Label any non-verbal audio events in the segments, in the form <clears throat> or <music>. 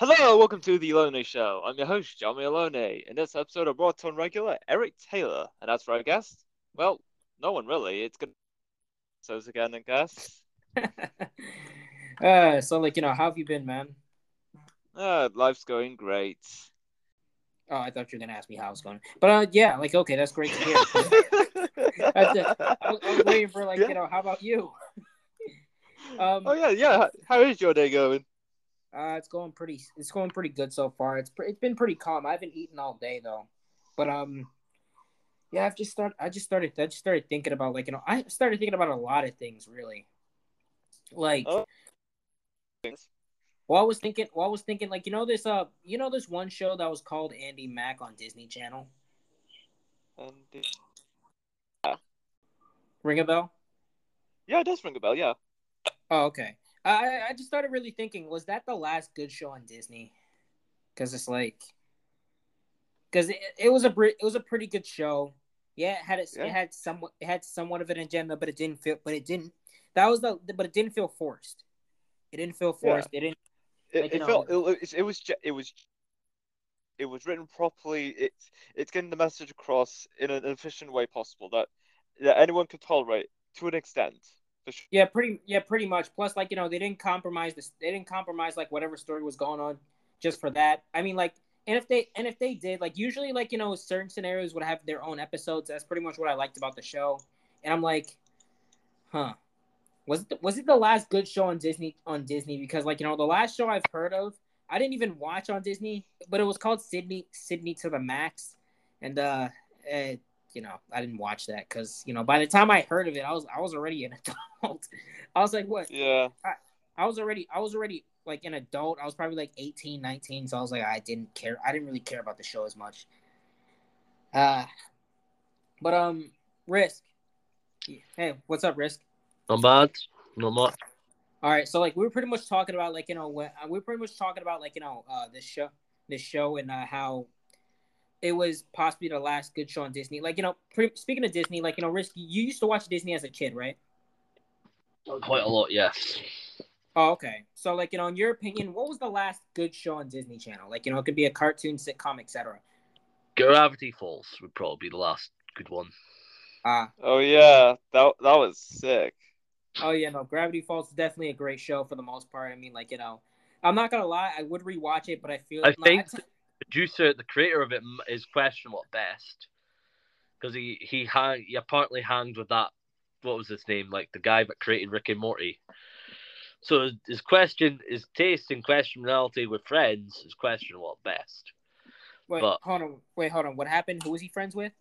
Hello, welcome to the Alone Show. I'm your host, Jeremy Alone. In this episode, I brought on regular Eric Taylor, and as for our guest, well, no one really. It's good. So again, I guess. <laughs> uh, so like you know, how have you been, man? Uh, life's going great. Oh, I thought you were gonna ask me how it's going, but uh, yeah, like okay, that's great to hear. <laughs> I, was, I was waiting for like Yeah. you know, how about you? <laughs> um, oh yeah, yeah. How is your day going? Uh, it's going pretty. It's going pretty good so far. It's pre- it's been pretty calm. I haven't eaten all day though, but um, yeah, I've just started. I just started. I just started thinking about like you know. I started thinking about a lot of things really. Like, Oh. well, I was thinking. Well, I was thinking like you know this uh you know this one show that was called Andi Mack on Disney Channel. And Ring a bell? yeah, it does ring a bell. Yeah. Oh, okay. I I just started really thinking, was that the last good show on Disney? Because it's like, because it, it was a it was a pretty good show. Yeah, it had its, Yeah. it had somewhat it had somewhat of an agenda, but it didn't feel but it didn't. That was the but it didn't feel forced. It didn't feel Yeah. forced. It didn't. It, Like, it felt it, was it was it was it was written properly. It's it's getting the message across in an efficient way possible that that anyone could tolerate to an extent. Sure. Yeah, pretty yeah, pretty much. Plus, like you know, they didn't compromise this. They didn't compromise like whatever story was going on just for that. I mean, like, and if they and if they did, like, usually, like you know, certain scenarios would have their own episodes. That's pretty much what I liked about the show. And I'm like, huh, was it the, was it the last good show on Disney on Disney? Because like you know, the last show I've heard of, I didn't even watch on Disney, but it was called Sydney Sydney to the Max, and uh. eh, you know, I didn't watch that because you know by the time I heard of it, I was I was already an <laughs> adult. I was like, what? Yeah. I was already I was already like an adult. I was probably like 18, 19, so I was like I didn't care. I didn't really care about the show as much. Uh but um Risk. Hey, what's up, Risk? Not bad. Not much. All right, so like we were pretty much talking about like you know when uh, we were pretty much talking about like you know uh this show this show and uh, how it was possibly the last good show on Disney. Like you know, pre- speaking of Disney, like you know, Risk, you used to watch Disney as a kid, right? Quite a lot, yes. Oh, okay. So, like, you know, in your opinion, what was the last good show on Disney Channel? Like, you know, it could be a cartoon, sitcom, etc. Gravity Falls would probably be the last good one. Ah, Oh yeah. That that was sick. oh yeah, no, Gravity Falls is definitely a great show for the most part. I mean, like, you know, I'm not gonna lie, I would rewatch it, but I feel I no, think the producer, the creator of it, is questionable at best because he he hang he apparently hanged with that. What was his name? Like the guy that created Rick and Morty. So his- question, his taste in questionality with friends is questionable at best. wait, but- hold on, wait, hold on. What happened? Who was he friends with?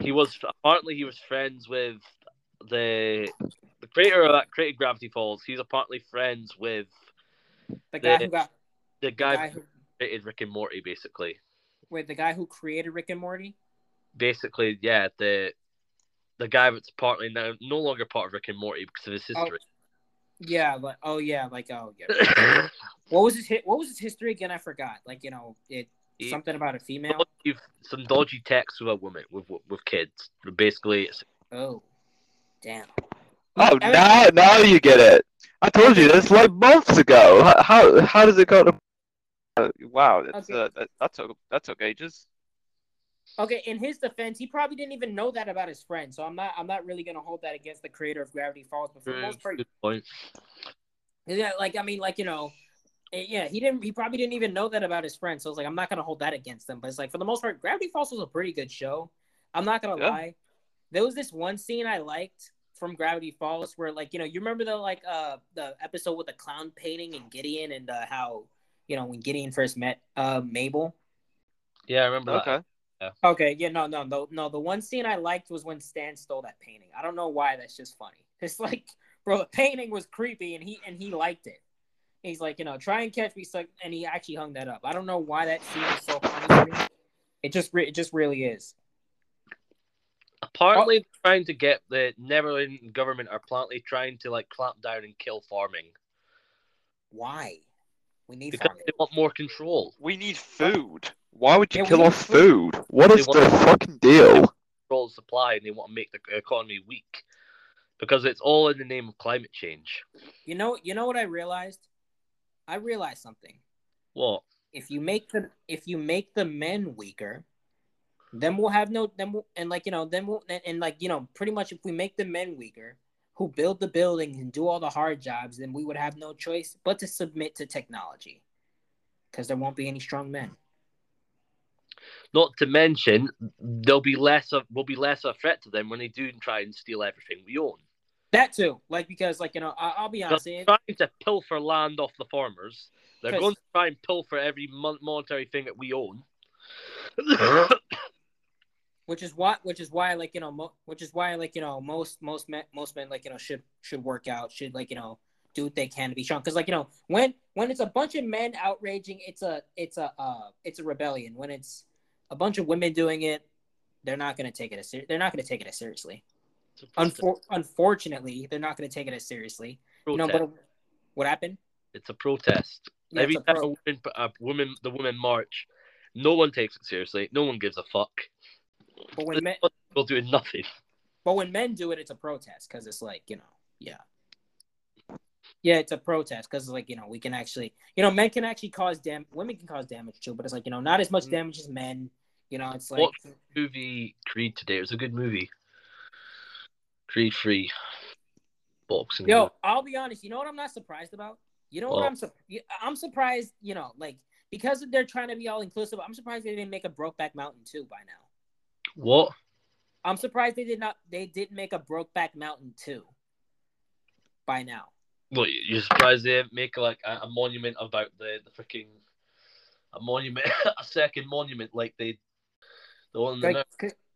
He was apparently he was friends with the the creator of that created Gravity Falls. He's apparently friends with The guy The- who got the the guy, guy who who created Rick and Morty, basically. wait, the guy who created Rick and Morty. Basically, yeah, the the guy that's partly now no longer part of Rick and Morty because of his Oh. history. Yeah, like oh yeah, like oh yeah. <coughs> what was his hit? What was his history again? I forgot. Like you know, it He- something about a female. You've some dodgy texts with a woman with with kids. Basically, it's Oh, damn. Oh, I mean- now now you get it. I told you this like months ago. How how, how does it go to? Uh, wow, that's Okay. uh, that, that took that took ages. Okay, in his defense, he probably didn't even know that about his friend. So I'm not I'm not really gonna hold that against the creator of Gravity Falls. But for the most part, good point. yeah, like I mean, like you know, eh, yeah, he didn't. He probably didn't even know that about his friend. So it's like I'm not gonna hold that against him. But it's like for the most part, Gravity Falls was a pretty good show. I'm not gonna Yeah. lie. There was this one scene I liked from Gravity Falls where like you know you remember the like uh the episode with the clown painting and Gideon and uh, how you know when Gideon first met uh Mabel. Yeah, I remember that. Okay. Okay, yeah, no, no, no, no. The one scene I liked was when Stan stole that painting. I don't know why. That's just funny. <laughs> It's like, bro, the painting was creepy, and he and he liked it. He's like, you know, try and catch me, so, and he actually hung that up. I don't know why that scene is so funny. To me. It just, re- it just really is. Apparently, Oh. trying to get the Netherland government are apparently trying to like clamp down and kill farming Why? We need because farming. they want more control. We need food. Why would you Yeah, kill off food? What They is the fucking deal? Control supply, and they want to make the economy weak because it's all in the name of climate change. You know, you know what I realized? I realized something. What? if you make the if you make the men weaker, then we'll have no then we'll, and like you know then we'll and, and like you know pretty much if we make the men weaker who build the buildings and do all the hard jobs, then we would have no choice but to submit to technology because there won't be any strong men. Not to mention, there'll be less of will be less of a threat to them when they do try and steal everything we own. That too, like because like you know I, I'll be honest, They're it- trying to pilfer land off the farmers. They're going to try and pilfer every monetary thing that we own. <coughs> which is why which is why like you know mo- which is why like you know most most men most men like you know should should work out should like you know do what they can to be strong. Because like you know when when it's a bunch of men outraging it's a it's a uh it's a rebellion. When it's a bunch of women doing it they're not going to take it as ser- they're not going to take it as seriously. Unfor- unfortunately they're not going to take it as seriously. You know but what happened? It's a protest. Yeah, Every time pro- a woman, a woman, the women march, no one takes it seriously. No one gives a fuck. But when men We'll do nothing. But when men do it, it's a protest because it's like you know, yeah, yeah, it's a protest because it's like you know we can actually, you know, men can actually cause damage. women can cause damage too, but it's like you know not as much mm. damage as men. You know, it's like What? Movie Creed today. It was a good movie. Creed Free. Boxing. yo, I'll be honest. You know what I'm not surprised about? You know what What? I'm sur- I'm surprised. You know, like because they're trying to be all inclusive. I'm surprised they didn't make a Brokeback Mountain too by now. What? I'm surprised they did not. They didn't make a Brokeback Mountain two by now. Well, You're surprised they make like a, a monument about the the freaking a monument, <laughs> a second monument like they the one the like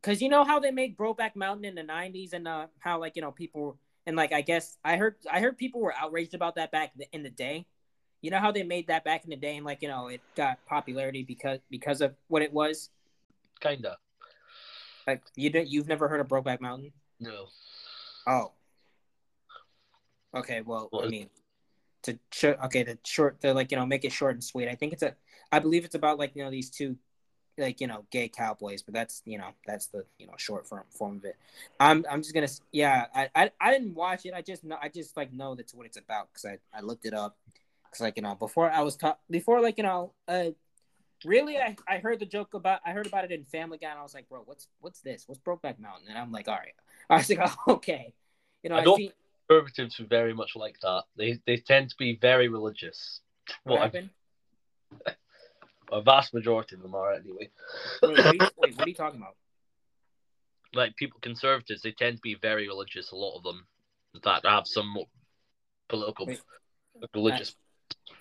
because you know how they made Brokeback Mountain in the '90s, and uh, how like you know people and like I guess I heard I heard people were outraged about that back in the day. You know how they made that back in the day, and like you know it got popularity because because of what it was. kinda. Like you didn't you've never heard of Brokeback Mountain? No. Oh. Okay, well What I mean, to sh- okay to short to like you know make it short and sweet. I think it's a I believe it's about like you know these two like you know gay cowboys, but that's you know that's the you know short form form of it. I'm I'm just gonna yeah I I, I didn't watch it. I just know I just like know that's what it's about because I I looked it up because like you know before I was taught before like you know uh really I, I heard the joke about I heard about it in Family Guy and I was like bro what's what's this what's Brokeback Mountain and I'm like all right <laughs> I was like oh, okay you know I don't- Conservatives are very much like that. They they tend to be very religious. what Well, happened. <laughs> a vast majority of them are anyway. Wait, what, are you, wait, what are you talking about? <laughs> like people conservatives, they tend to be very religious. A lot of them, in fact, have some more political religious.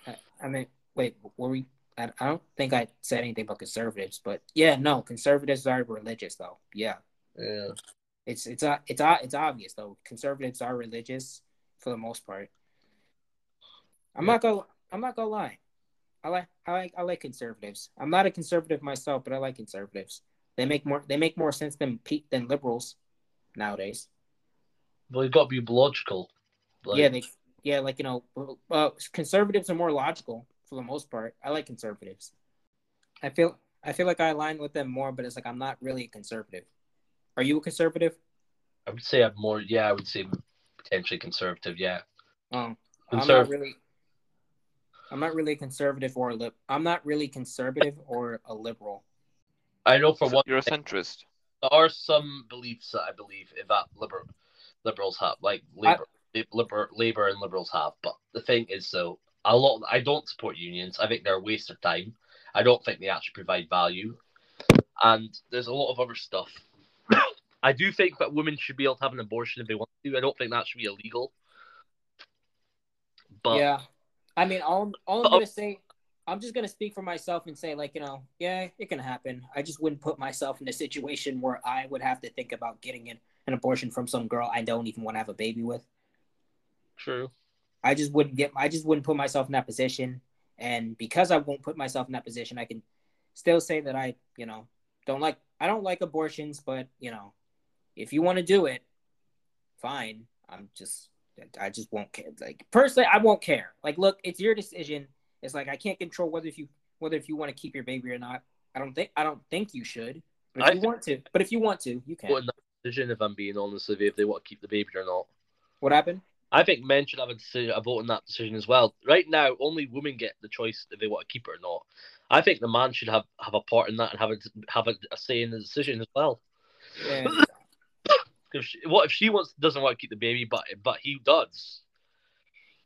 I, I mean, wait, were we? I, I don't think I said anything about conservatives, but yeah, no, conservatives are religious though. Yeah, Yeah. it's it's uh, it's uh, it's obvious though. Conservatives are religious for the most part. I'm not gonna I'm not gonna lie. I like I like I like conservatives. I'm not a conservative myself, but I like conservatives. They make more they make more sense than pe- than liberals nowadays. Well, you've got to be logical. Like, yeah, they yeah, like you know, uh, conservatives are more logical for the most part. I like conservatives. I feel I feel like I align with them more, but it's like I'm not really a conservative. Are you a conservative? I would say I'm more. Yeah, I would say potentially conservative. Yeah. Um, I'm not really. I'm not really a conservative or a lib. I'm not really conservative or a liberal. I know for So one, You're a centrist. there are some beliefs that I believe that liberal liberals have, like labor, labor, labor and liberals have. But the thing is, though, a lot. I don't support unions. I think they're a waste of time. I don't think they actually provide value. And there's a lot of other stuff. <coughs> I do think that women should be able to have an abortion if they want to. I don't think that should be illegal. But yeah, I mean, all all I'm oh, gonna say, I'm just gonna speak for myself and say, like, you know, yeah, it can happen. I just wouldn't put myself in a situation where I would have to think about getting an, an abortion from some girl I don't even want to have a baby with. true. I just wouldn't get. I just wouldn't put myself in that position. And because I won't put myself in that position, I can still say that I, you know, don't like. I don't like abortions, but you know, if you want to do it, fine. I'm just. I just won't care. Like personally, I won't care. Like, look, it's your decision. It's like I can't control whether if you whether if you want to keep your baby or not. I don't think I don't think you should. But if I you want to, but if you want to, you can. That decision if I'm being honest with you, if they want to keep the baby or not. What happened? I think men should have a, decision, a vote in that decision as well. Right now, only women get the choice if they want to keep it or not. I think the man should have, have a part in that and have a, have a, a say in the decision as well. Yeah. <laughs> If she, what if she wants doesn't want to keep the baby, but but he does?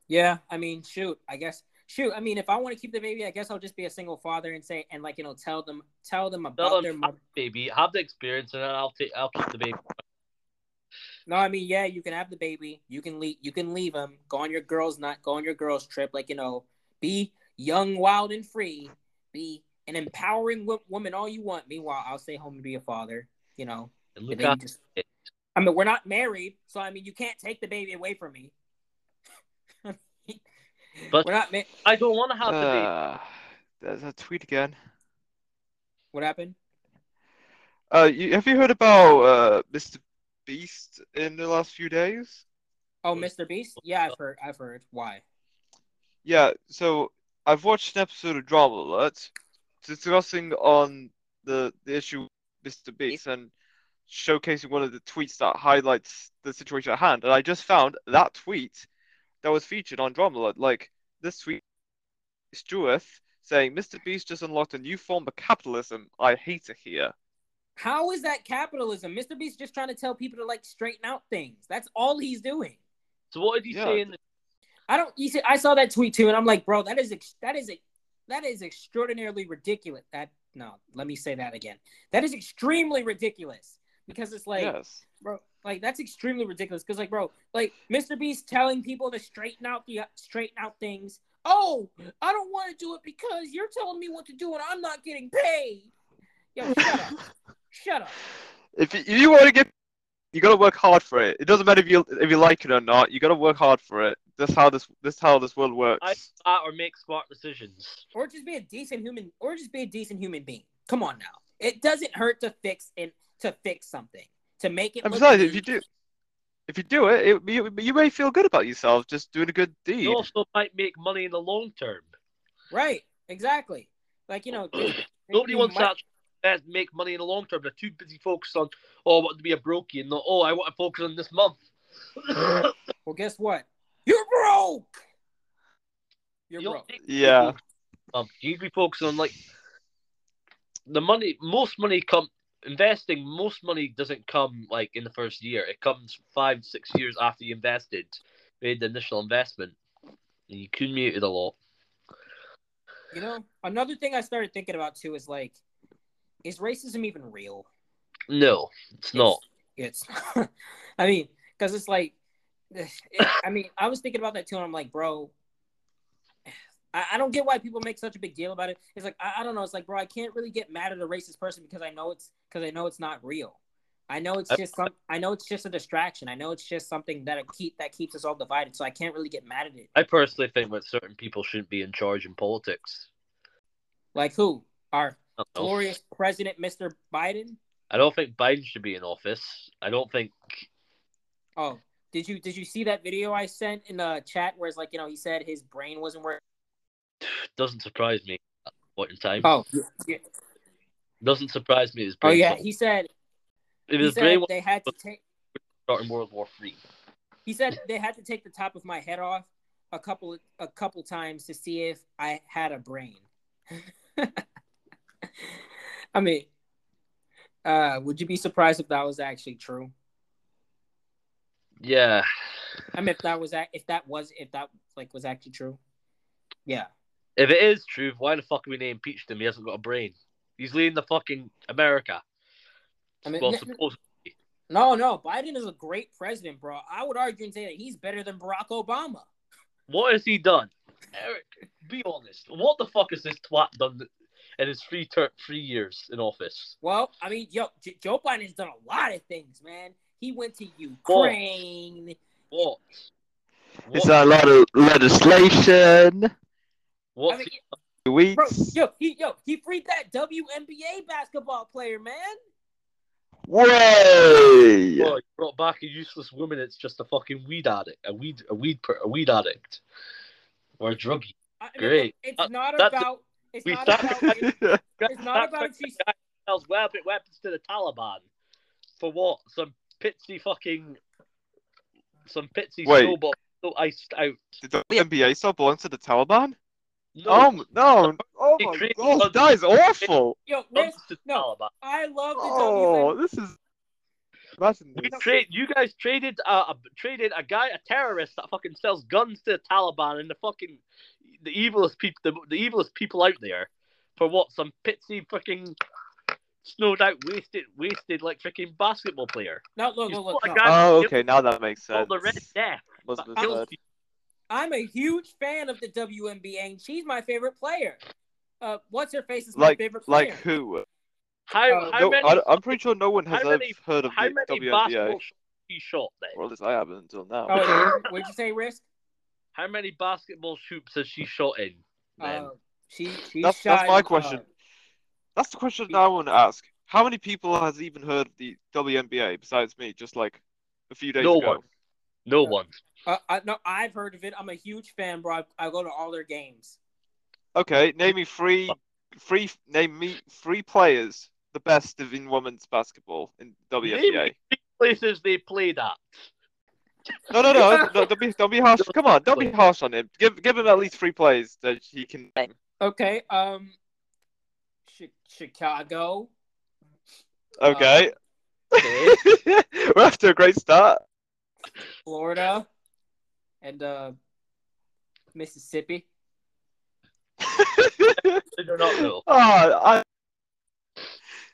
Yeah, I mean, shoot, I guess shoot, I mean, if I want to keep the baby, I guess I'll just be a single father and say and like you know tell them tell them about Tell their mother. baby, have the experience, and then I'll take I'll keep the baby. No, I mean, yeah, you can have the baby. You can leave. You can leave him. Go on your girls' not go on your girls' trip. Like you know, be young, wild, and free. Be an empowering wo- woman all you want. Meanwhile, I'll stay home and be a father. You know, look baby just. I mean, we're not married, so I mean, you can't take the baby away from me. <laughs> But- we're not. Ma- I don't want to have the baby. Uh, there's a tweet again. what happened? Uh, you, have you heard about uh, Mr. Beast in the last few days? Oh, Mr. Beast. Yeah, I've heard. I've heard. Why? Yeah, so I've watched an episode of Drama Alert discussing on the the issue Mr. Beast and showcasing one of the tweets that highlights the situation at hand. And I just found that tweet that was featured on Drama Alert. Like this tweet Stewart saying Mr. Beast just unlocked a new form of capitalism. I hate it here. How is that capitalism? Mr. Beast just trying to tell people to like straighten out things. That's all he's doing. So what did he Yeah. say in the I don't. You see, I saw that tweet too, and I'm like, bro, that is ex- that is a that is extraordinarily ridiculous. That no, let me say that again. That is extremely ridiculous because it's like, yes. bro, like that's extremely ridiculous. Because like, bro, like Mr. Beast telling people to straighten out the straighten out things. Oh, I don't want to do it because you're telling me what to do and I'm not getting paid. Yo, shut up, <laughs> shut up. If you, if you want to get, you gotta work hard for it. It doesn't matter if you if you like it or not. You gotta work hard for it. That's how this this how this world works. I that or make smart decisions? or just be a decent human or just be a decent human being come on now it doesn't hurt to fix and to fix something to make it And look besides, if you do, if you do it, it you, you may feel good about yourself just doing a good deed. You also might make money in the long term. right exactly like you know <clears throat> Nobody wants might- to actually make money in the long term. They're too busy focused on, oh, I want to be a brokey, and not, oh, I want to focus on this month. <coughs> well guess what you're broke you're You broke Yeah. Um, you need to be focusing on like the money. Most money come investing. Most money doesn't come like in the first year. It comes five, six years after you invested, made the initial investment, and you accumulated a lot. you know another thing i started thinking about too is like is racism even real? No, it's not. it's <laughs> i mean because it's like it, i mean i was thinking about that too and i'm like bro I, I don't get why people make such a big deal about it. It's like I, I don't know. It's like bro i can't really get mad at a racist person because i know it's because i know it's not real. I know it's just some i know it's just a distraction. I know it's just something that keep that keeps us all divided. So i can't really get mad at it. I personally think that certain people shouldn't be in charge in politics. like who? Our I don't know. Glorious president mr biden I don't think Biden should be in office. I don't think. oh did you did you see that video i sent in the chat where it's like you know he said his brain wasn't working Doesn't surprise me at this in time. oh yeah. Doesn't surprise me. His oh brain. yeah he said if he his said brain they had to take starting World War Three. he said they had to take the top of my head off a couple a couple times to see if I had a brain. <laughs> I mean, uh, would you be surprised if that was actually true? Yeah, I mean, if that was if that was if that like was actually true. Yeah. if it is true, why the fuck are we name impeached him? He hasn't got a brain. He's leading the fucking America. I mean, well, n- supposed no, no, Biden is a great president, bro. I would argue and say that he's better than Barack Obama. what has he done? Eric, be honest. What the fuck has this twat done in his three ter- three years in office? Well, I mean, yo, J- Joe Biden has done a lot of things, man. He went to Ukraine. What? It's a lot of legislation. What's I mean, he- Weeks. Bro, yo, he yo, he freed that WNBA basketball player, man. Way. Well, he brought back a useless woman. It's just a fucking weed addict, a weed, a weed, a weed addict, or a druggie. I mean, Great. It's Uh, not that's- about. It's we not start- about. It's, <laughs> it's not about like if she's. the guy who sells weapons to the Taliban for what? Some pitsy fucking, some pitsy Wait. snowball so iced out. Did the NBA still belong to the Taliban? No, Oh no! Oh my created god, London. that is awful! Yo, not Riz, the no. I love the Oh, WNBA. this is. Imagine We this. trade. You guys traded a, a traded a guy, a terrorist that fucking sells guns to the Taliban in the fucking the evilest people, the, the evilest people out there, for what? Some pitsy fucking snowed out, wasted, wasted like freaking basketball player. No, look, You look, look. no. Oh, okay, now that makes sense. the Red Death. Must that have kills said. people. I'm a huge fan of the WNBA, and she's my favorite player. Uh, what's her face is my Like, favorite player. like who? How, Uh, how no, many? I, am pretty sure no one has how ever heard of how the many WNBA. basketball shots he shot then? Well, at least I haven't until now. Oh, <laughs> what'd- what'd you say, Risk? How many basketball hoops has she shot in? Then Uh, she she That's- that's my uh, question. That's the question I want to ask. How many people has even heard of the WNBA besides me? Just like a few days ago? No ago. one. no Uh, one. Uh, I, no, I've heard of it. I'm a huge fan, bro. I, I go to all their games. Okay, name me three, three. Name me three players the best of in women's basketball in WNBA. Name me places they played at. No, no, no, <laughs> no, don't be, don't be harsh. Come on, don't be harsh on him. Give, give him at least three plays that he can. Okay. Um, Chi- Chicago. Okay. Okay. <laughs> We're off to a great start. Florida, and uh, Mississippi. I do not know. oh, <laughs> I,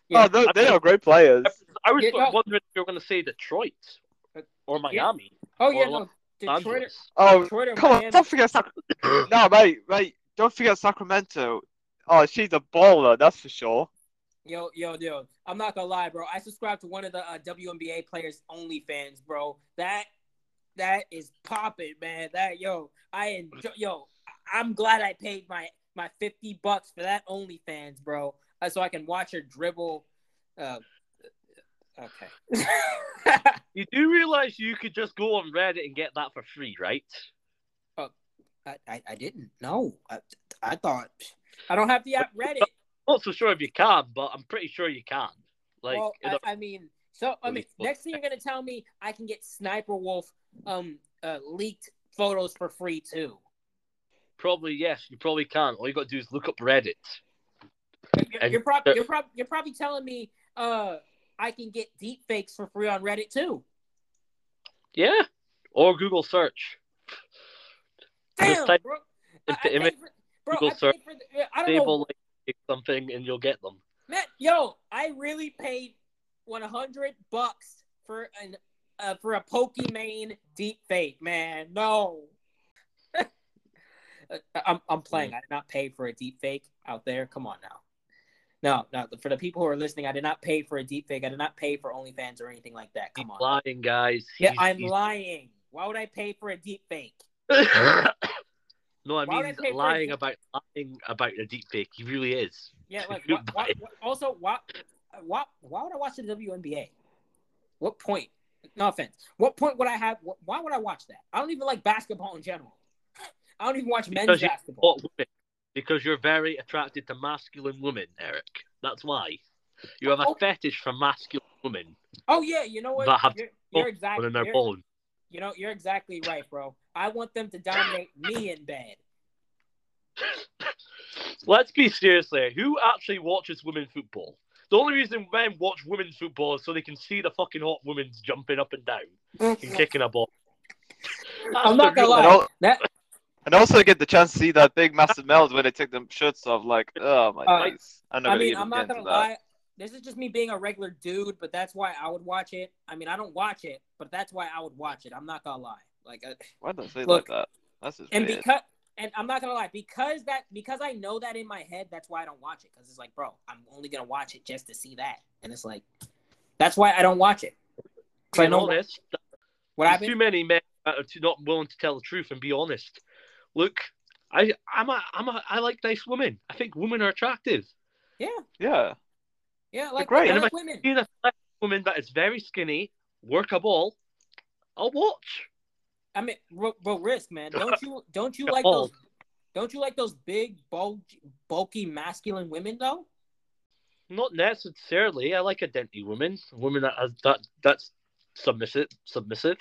Yeah, oh, they, they are great players. I was Yeah, no. wondering if you were going to say Detroit or Miami. Oh yeah, Or no, Los Detroit. Oh, Detroit or come on, don't forget Sac- <clears throat> No, mate, mate, don't forget Sacramento. Oh, she's a baller, that's for sure. Yo, yo, yo. I'm not gonna lie, bro. I subscribe to one of the uh, WNBA players' OnlyFans, bro. That that is popping, man. That yo, I enjoy. Yo, I'm glad I paid my my 50 bucks for that OnlyFans, bro, uh, so I can watch her dribble. Uh, okay. <laughs> You do realize you could just go on Reddit and get that for free, right? I, I, I didn't. No, I, I thought I don't have the app Reddit. I'm Not so sure if you can, but I'm pretty sure you can. Like, well, in a- I, I mean, so I mean, next thing you're gonna tell me I can get Sniper Wolf um uh, leaked photos for free too. probably yes, you probably can. All you got to do is look up Reddit. You're, And- you're probably you're probably you're probably telling me uh I can get deep fakes for free on Reddit too. Yeah, or Google search. Just Damn, type bro. I, into I image for, bro, Google I search the, I don't know, like something, and you'll get them. man. Yo, I really paid 100 bucks for an uh, for a Pokimane deep fake, man. No. <laughs> Uh, I'm, I'm playing. I did not pay for a deep fake out there. Come on now. No, no. For the people who are listening, I did not pay for a deep fake. I did not pay for OnlyFans or anything like that. Come on. lying, guys. Yeah, He's- I'm he's- lying. Why would I pay for a deep fake? <laughs> no, I Why mean I he's pay for lying about lying about the deep fake. He really is. Yeah, like why, why, why- also why, why why would I watch the WNBA? What point? No offense. What point would I have? Why would I watch that? I don't even like basketball in general. <laughs> I don't even watch men's Because basketball. Because you're very attracted to masculine women, Eric. That's why. You have a Oh. fetish for masculine women Oh yeah, you know what? that have You're, you're in exactly. their You're, bone. you know, you're exactly right, bro. I want them to dominate me in bed. <laughs> Let's be serious there. Who actually watches women football? The only reason men watch women's football is so they can see the fucking hot women's jumping up and down and <laughs> kicking a ball. That's I'm not gonna lie. That and also get the chance to see that big massive males when they take them shirts off. Like, oh my Uh, days. I'm not I gonna mean, I'm not gonna lie. This is just me being a regular dude, but that's why I would watch it. I mean, I don't watch it, but that's why I would watch it. I'm not gonna lie. Like, uh, Why don't say Look, like that? That's just and weird. because and I'm not gonna lie, because that because I know that in my head, that's why I don't watch it. Because it's like, bro, I'm only gonna watch it just to see that, and it's like, that's why I don't watch it. 'Cause I Being know honest, what there's happened. too many men that are not willing to tell the truth and be honest. Look, I, I'm a, I'm a, I like nice women. I think women are attractive. Yeah, Yeah. yeah, like, great. I And like if women. Being a woman that is very skinny, work a ball, I'll watch. I mean, bro, bro, risk, man. Don't <laughs> you don't you like those? Don't you like those big, bulky, bulky, masculine women though? Not necessarily. I like a dainty woman, a woman that has that that's submissive. Submissive.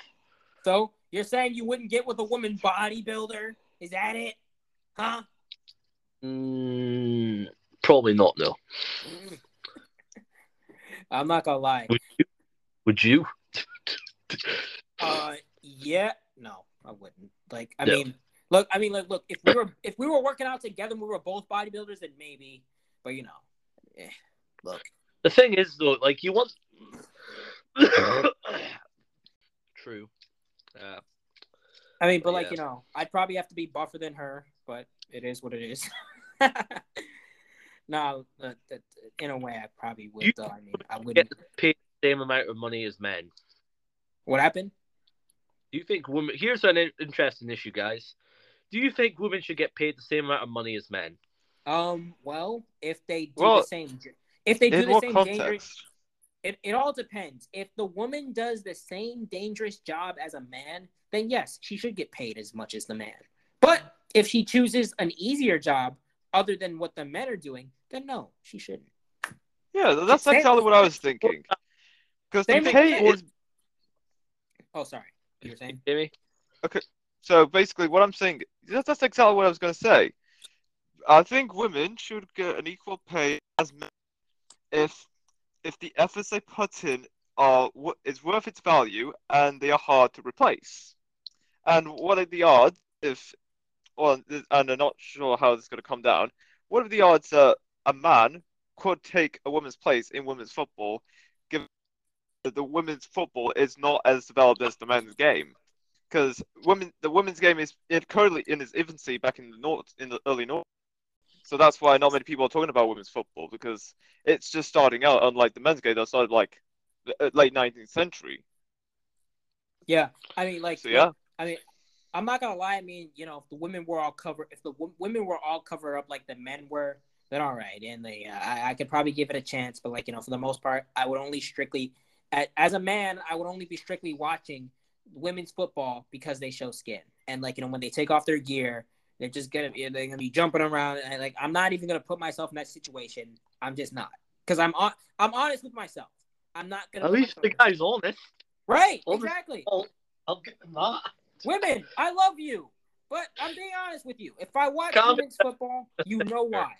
So You're saying you wouldn't get with a woman bodybuilder? Is that it? Huh? Mm, probably not. No. <laughs> I'm not gonna lie. Would you? Would you? <laughs> Uh, yeah, no, I wouldn't. Like, I No. mean, look, I mean, like, look, if we were if we were working out together, and we were both bodybuilders, then maybe. But you know, eh, look, The thing is, though, like you want. True. <laughs> Uh, I mean, but like Yeah. you know, I'd probably have to be buffer than her, but it is what it is. <laughs> no, in a way, I probably would. You- Though I mean, I get wouldn't. paid the same amount of money as men. What happened? Do you think women? Here's an interesting issue, guys. Do you think women should get paid the same amount of money as men? Um, well, if they do Well, the same, if they do the same context? dangerous, it, it all depends. If the woman does the same dangerous job as a man, then yes, she should get paid as much as the man. But if she chooses an easier job other than what the men are doing, then no, she shouldn't. Yeah, that's Same- exactly what I was thinking. Because the Same with- pay is Oh, sorry. You were saying? okay so basically what I'm saying. That's, that's exactly what I was going to say. I think women should get an equal pay as men if if the efforts they put in are is worth its value and they are hard to replace. And what are the odds if, well, and I'm not sure how this is going to come down. What are the odds that a man could take a woman's place in women's football, given that the women's football is not as developed as the men's game? Because women, the women's game is currently in its infancy back in the north, in the early north. So that's why not many people are talking about women's football because it's just starting out, unlike the men's game that started like uh, late 19th century. Yeah. I mean, like, So yeah, I mean, I'm not gonna lie. I mean, you know, if the women were all covered, if the w- women were all covered up like the men were, then all right, and they, uh, I, I could probably give it a chance. But like, you know, for the most part, I would only strictly, as a man, I would only be strictly watching women's football because they show skin, and like, you know, when they take off their gear, they're just gonna, they're gonna be jumping around, and like, I'm not even gonna put myself in that situation. I'm just not, because I'm on, I'm honest with myself. I'm not gonna. At least the guy's honest. right, Honest- exactly. I'll, I'll get that. Women, I love you, but I'm being honest with you. If I watch Calm women's football, you know <laughs> why.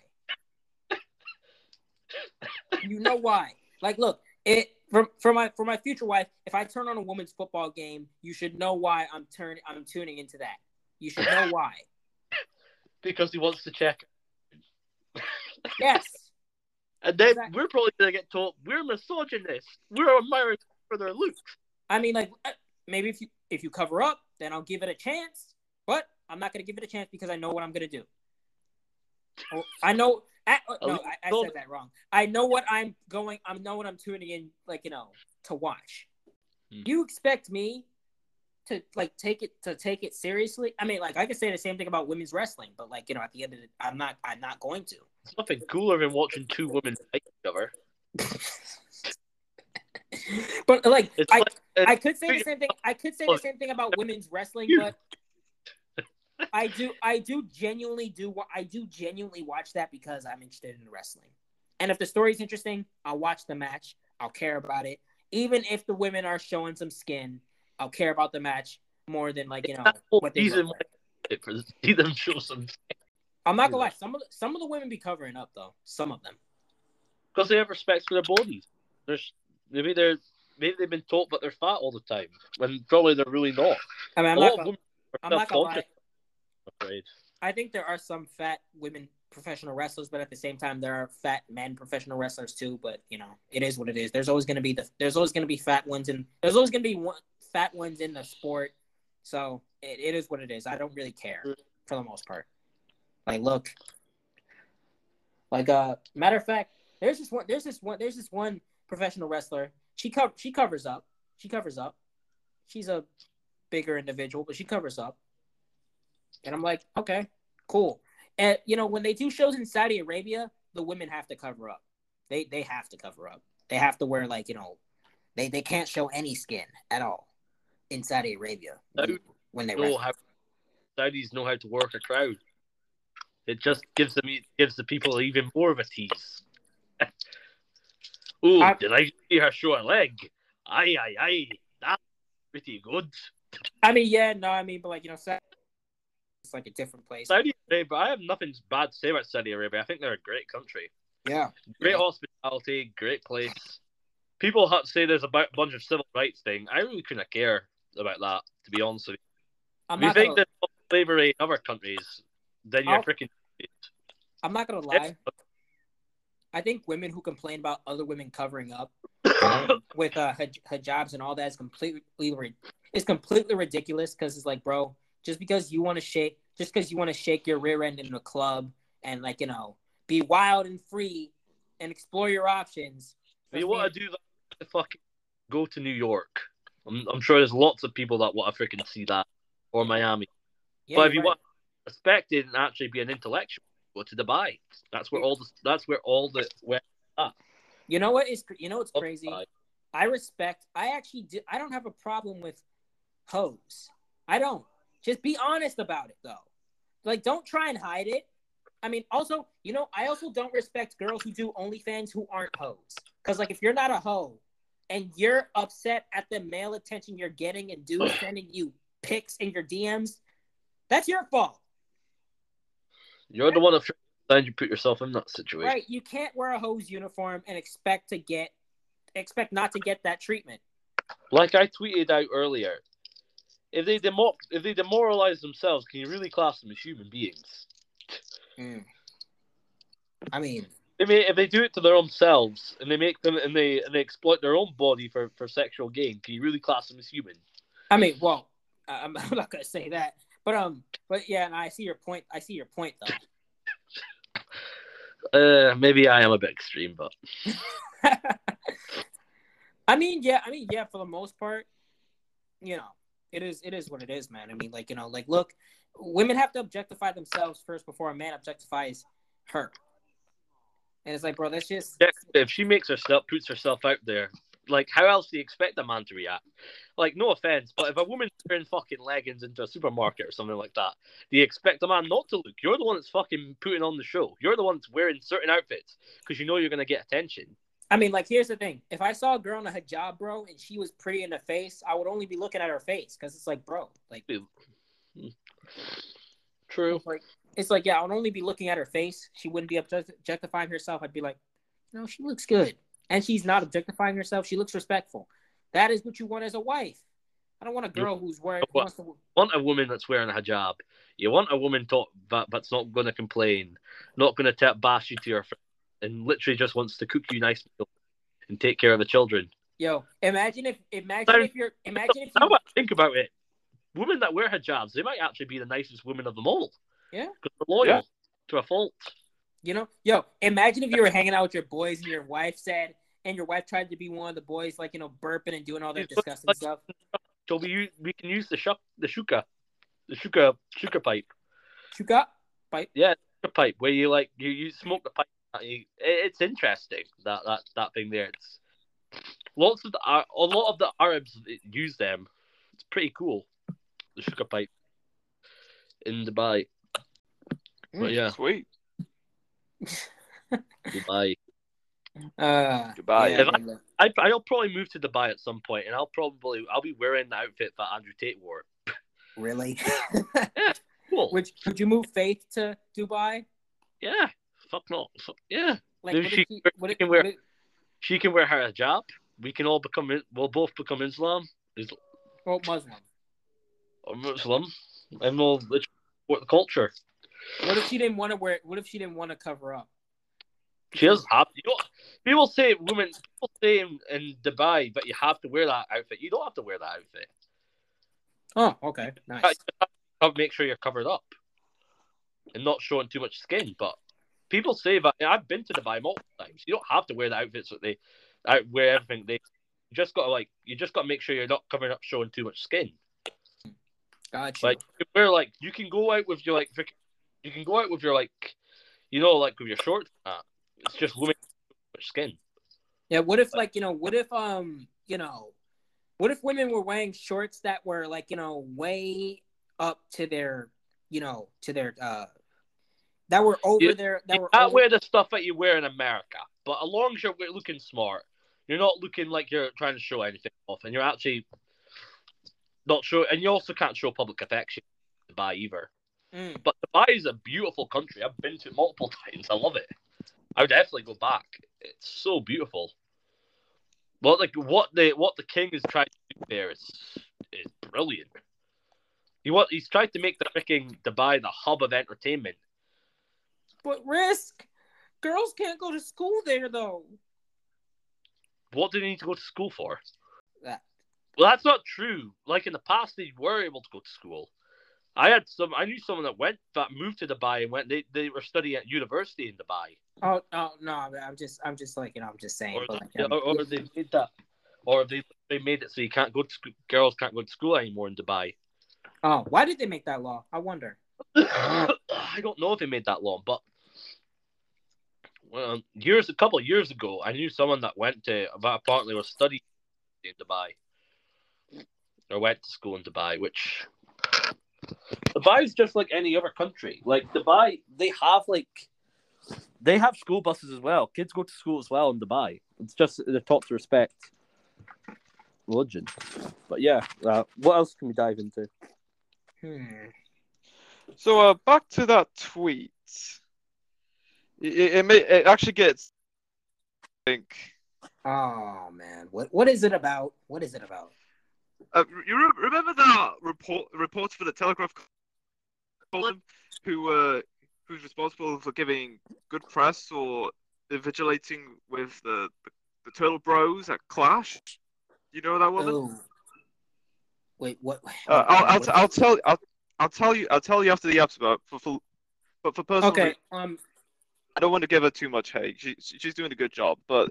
You know why. Like, look, it for, for my for my future wife. If I turn on a women's football game, you should know why I'm turning. I'm tuning into that. You should know <laughs> why. Because he wants to check. Yes. <laughs> And then Exactly. we're probably going to get told we're misogynists. We're admiring for their looks. I mean, like uh, maybe if you if you cover up, then I'll give it a chance. But I'm not gonna give it a chance because I know what I'm gonna do. Oh, I know. I, uh, no, I, I said that wrong. I know what I'm going. I know what I'm tuning in, like you know, to watch. Hmm. You expect me to like take it to take it seriously? I mean, like I could say the same thing about women's wrestling, but like you know, at the end of it, I'm not. I'm not going to. There's nothing cooler than watching two women fight each other. <laughs> but like, It's I, like I could say the same thing. I could say the same thing about women's wrestling, but I do, I do genuinely do what I do genuinely watch that because I'm interested in wrestling. And if the story's interesting, I'll watch the match. I'll care about it. Even if the women are showing some skin, I'll care about the match more than like you know what they reason look why like. I for see <laughs> them show some <laughs> I'm not gonna lie. Some of the, some of the women be covering up though. Some of them. because they have respect for their bodies. There's maybe they're maybe they've been taught that they're fat all the time when probably they're really not. I mean, I'm a not gonna, I'm not gonna lie. Afraid. I think there are some fat women professional wrestlers, but at the same time, there are fat men professional wrestlers too. But you know, it is what it is. There's always going to be the there's always going to be fat ones and there's always going to be one, fat ones in the sport. So it, it is what it is. I don't really care for the most part. Like, look, like uh, matter of fact, there's this one. There's this one. There's this one professional wrestler. She co- she covers up. She covers up. She's a bigger individual, but she covers up. And I'm like, okay, cool. And you know, when they do shows in Saudi Arabia, the women have to cover up. They they have to cover up. They have to wear like you know, they they can't show any skin at all in Saudi Arabia when, when they know how Saudis know how to work a crowd. It just gives them gives the people even more of a tease. <laughs> oh, I- did I see her show a leg? Aye, aye, aye. That's pretty good. I mean, yeah, no, I mean, but like you know, Saudi, it's like a different place. Saudi Arabia, but I have nothing bad to say about Saudi Arabia. I think they're a great country. Yeah, Great Yeah. hospitality, great place. People have say there's a bunch of civil rights thing. I really couldn't care about that, to be honest with you. I'm If you think gonna, there's slavery in other countries, then you're I'll- freaking. I'm not gonna lie. I think women who complain about other women covering up <coughs> with uh, hij- hijabs and all that is completely is completely ridiculous. Because it's like, bro, just because you want to shake, just because you want to shake your rear end in a club and like you know be wild and free and explore your options. You want to do that, fucking go to New York. I'm, I'm sure there's lots of people that want to freaking see that, or Miami. Yeah, but if you right. want to respect it and actually be an intellectual, go to Dubai. That's where all the that's where all the where you know what is you know what's crazy. Dubai. I respect. I actually do. I don't have a problem with hoes. I don't. Just be honest about it, though. Like, don't try and hide it. I mean, also, you know, I also don't respect girls who do OnlyFans who aren't hoes. Because, like, if you're not a hoe and you're upset at the male attention you're getting and dudes sending you pics in your DMs, that's your fault. You're the one that freaking you put yourself in that situation. Right? You can't wear a hose uniform and expect to get, expect not to get that treatment. Like I tweeted out earlier, if they demo- if they demoralize themselves, can you really class them as human beings? Mm. I mean, They may, if they do it to their own selves and they make them and they and they exploit their own body for, for sexual gain, can you really class them as human? I mean, well, I'm, <laughs> I'm not gonna say that, but um, but yeah, and I see your point. I see your point though. <laughs> Uh, maybe I am a bit extreme, but <laughs> I mean, yeah, I mean, yeah, for the most part, you know, it is it is what it is, man. I mean, like you know, like look, women have to objectify themselves first before a man objectifies her. And it's like, bro, that's just yeah, if she makes herself puts herself out there, like how else do you expect a man to react? Like, no offense, but if a woman's wearing fucking leggings into a supermarket or something like that, do you expect a man not to look? You're the one that's fucking putting on the show. You're the one that's wearing certain outfits because you know you're gonna get attention. I mean, like, here's the thing: if I saw a girl in a hijab, bro, and she was pretty in the face, I would only be looking at her face because it's like, bro, like, True. it's like, it's like, yeah, I would only be looking at her face. She wouldn't be objectifying herself. I'd be like, no, she looks good, and she's not objectifying herself. She looks respectful. That is what you want as a wife. I don't want a girl who's wearing. Who wants to, want a woman that's wearing a hijab. You want a woman to, that, that's not going to complain, not going to bash you to your friend, and literally just wants to cook you nice meals and take care of the children. yo, imagine if, imagine Sorry. if you're, imagine if you, I think about it, women that wear hijabs, they might actually be the nicest women of them all. Yeah. Because they're loyal Yeah. to a fault. You know, yo, imagine if you were hanging out with your boys and your wife said, and your wife tried to be one of the boys, like you know, burping and doing all that It's disgusting like- stuff. So we we can use the shuk, the shuka, the shuka, pipe. shuka pipe. You got The pipe where you like you, you smoke the pipe. and You, it- it's interesting that that that thing there. It's lots of the uh, a lot of the Arabs use them. It's pretty cool. The sugar pipe in Dubai. But yeah, Sweet. <laughs> Dubai. uh, Goodbye. yeah, I, I, I'll probably move to Dubai at some point, and I'll probably I'll be wearing the outfit that Andrew Tate wore. really? <laughs> yeah. Cool. would Would you move Faith to Dubai? Yeah. Fuck no. Fuck, yeah. Like, Maybe what she if she, can- what she if, can wear- what if- She can wear her hijab. We can all become. We'll both become Islam. Is well, Muslim. Muslim, and we'll support the culture. What if she didn't want to wear? What if she didn't want to cover up? She doesn't have you know, people say women people say in, in Dubai, but you have to wear that outfit. You don't have to wear that outfit. Oh, okay, nice. Make sure you're covered up and not showing too much skin. But people say that I've been to Dubai multiple times. You don't have to wear the outfits that they out wear everything. They you just gotta like you just gotta make sure you're not covering up showing too much skin. Gotcha. Like you can wear like you can go out with your like you can go out with your like you know like with your shorts. that. It's just with skin. Yeah, what if like, you know, what if um, you know, what if women were wearing shorts that were like, you know, way up to their, you know, to their uh that were over You- their that You were can't over, wear the stuff that you wear in America, but as long as you're looking smart, you're not looking like you're trying to show anything off, and you're actually not show, and you also can't show public affection in Dubai either. Mm. But Dubai is a beautiful country. I've been to it multiple <laughs> times. I love it. I would definitely go back. It's so beautiful. What like what the what the king is trying to do there is is brilliant. He what he's tried to make the freaking Dubai the hub of entertainment. But risk. Girls can't go to school there though. What do they need to go to school for? Well, that's not true. Like in the past, they were able to go to school. I had some. I knew someone that went that moved to Dubai and went. They they were studying at university in Dubai. Oh, oh no! I'm just, I'm just like, you know, I'm just saying. or, but they, like, um, or, or they made that, or they they made it so you can't go to school, girls can't go to school anymore in Dubai. oh, why did they make that law? I wonder. <coughs> I don't know if they made that law, but well, years a couple of years ago, I knew someone that went to that apparently was studying in Dubai or went to school in Dubai, which Dubai is just like any other country. Like Dubai, they have like they have school buses as well. Kids go to school as well in Dubai. It's just they're taught to respect religion. But yeah, uh, what else can we dive into? Hmm. So uh, back to that tweet. It, it, it, may, it actually gets. I think. Oh man, what what is it about? What is it about? Uh, you re- remember that report reporter for the Telegraph column who uh, who's responsible for giving good press or invigilating with the, the, the Turtle Bros at Clash? You know that woman? Oh. Wait, what? Uh, I'll, I'll, t- I'll tell I'll, I'll tell you I'll tell you after the episode. For, for but for personal okay. Um, I don't want to give her too much hate. She, she- she's doing a good job, but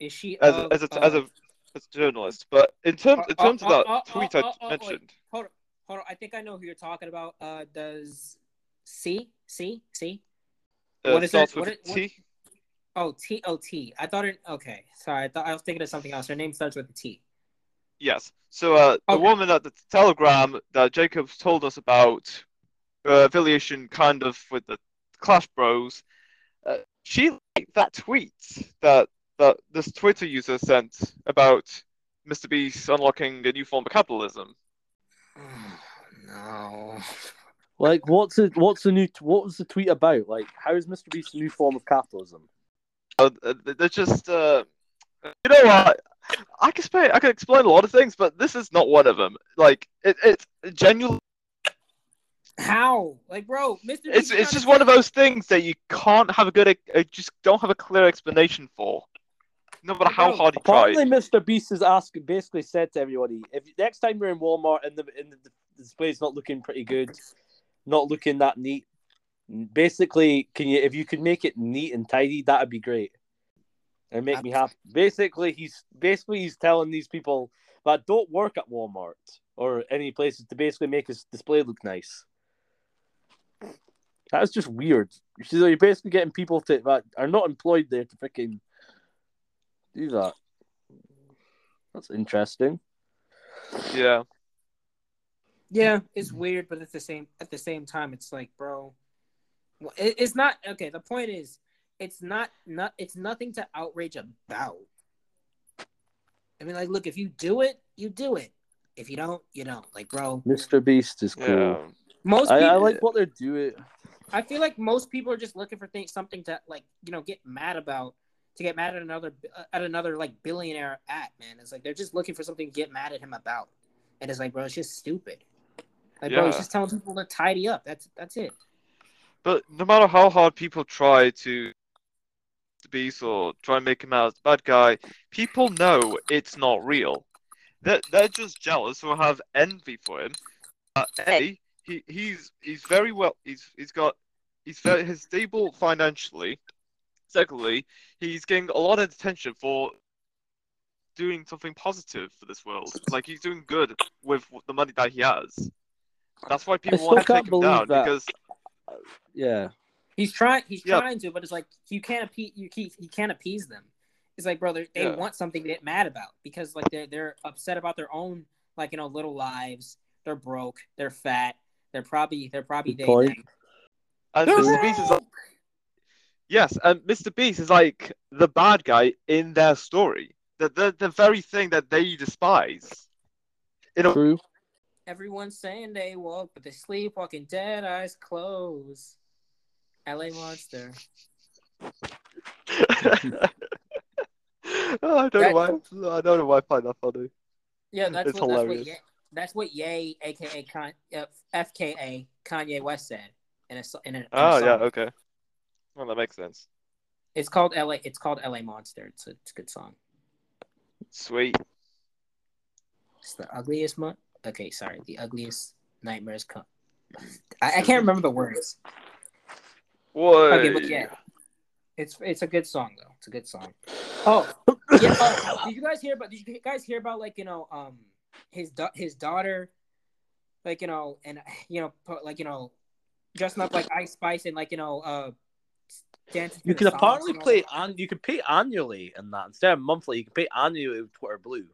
is she as of, a, as a uh, as a as a journalist. But in terms in Uh, terms of uh, that uh, uh, tweet uh, I uh, uh, mentioned, hold on, hold on. I think I know who you're talking about. Uh, does C C C? uh, what is starts it- with what it- a T. Oh, T O T. I thought it. Okay, sorry. I thought I was thinking of something else. Her name starts with a T. Yes. So uh, the Okay. woman at the Telegram that Jacobs told us about, uh, affiliation kind of with the Clash Bros, uh, she liked that tweet that that this Twitter user sent about Mr. Beast unlocking a new form of capitalism. <sighs> no. Like, what's it? What's the new? What was the tweet about? Like, how is Mr. Beast a new form of capitalism? Uh, uh, they're just, uh, you know what? I can explain. I can explain a lot of things, but this is not one of them. Like it, it's genuinely. How? Like, bro, Mr. It's Beast it's trying just one of those things that you can't have a good, uh, just don't have a clear explanation for, no matter how Bro, hard you Apparently, try. Mr. Beast has asked, basically said to everybody, if next time you're in Walmart and the and the display's not looking pretty good, not looking that neat, basically, can you if you could make it neat and tidy, that'd be great, and make me happy. Basically, he's basically he's telling these people that don't work at Walmart or any places to basically make his display look nice. That's just weird. So you're basically getting people to that are not employed there to freaking do that. That's interesting. Yeah, Yeah, it's weird, but at the same at the same time, it's like, bro, well, it, it's not okay. The point is, it's not not it's nothing to outrage about. I mean, like, look, if you do it, you do it. If you don't, you don't. Like, bro, Mr. Beast is cool. yeah. most people, I I, like what they're doing. I feel like most people are just looking for things, something to like, you know, get mad about, to get mad at another at another like billionaire at. Man, it's like they're just looking for something to get mad at him about, and it's like, bro, it's just stupid. Like, bro, he's just telling people to tidy up. That's that's it. But no matter how hard people try to to Beast or try and make him out as the bad guy, people know it's not real. They're, they're just jealous or have envy for him. Uh, a, he, he's he's very well. He's he's got he's very he's stable financially. Secondly, he's getting a lot of attention for doing something positive for this world. Like he's doing good with the money that he has. That's why people want to take him down that. because Yeah. He's trying. He's Yeah. trying to, but it's like you can't appease. You keep. You can't appease them. It's like, brother, they Yeah. want something to get mad about because like they're they're upset about their own like you know little lives. They're broke. They're fat. They're probably they're probably Good they. point. and They're Mr. Beast is like, broke! Yes, and Mr. Beast is like the bad guy in their story. The the, the very thing that they despise. You know, True. Everyone's saying they woke, but they sleep walking dead eyes closed. LA Monster. <laughs> Oh, I don't know why. I don't know why I find that funny. Yeah, that's It's what that's what, hilarious. Ye, that's what Ye, aka Con, uh, FKA Kanye West said in a in a, in a Oh song. yeah, okay. Well, that makes sense. It's called LA. It's called LA Monster. It's a, it's a good song. Sweet. It's the ugliest month. Okay, sorry. The ugliest nightmares come. I, I can't remember the words. What? Okay, but yeah, it's it's a good song though. It's a good song. Oh, yeah. Oh, did you guys hear about? Did you guys hear about like you know um his da- his daughter, like you know and you know put, like you know dressing up like Ice Spice and like you know uh You can apparently play that? and you can pay annually in that instead of monthly. You can pay annually with Twitter Blue.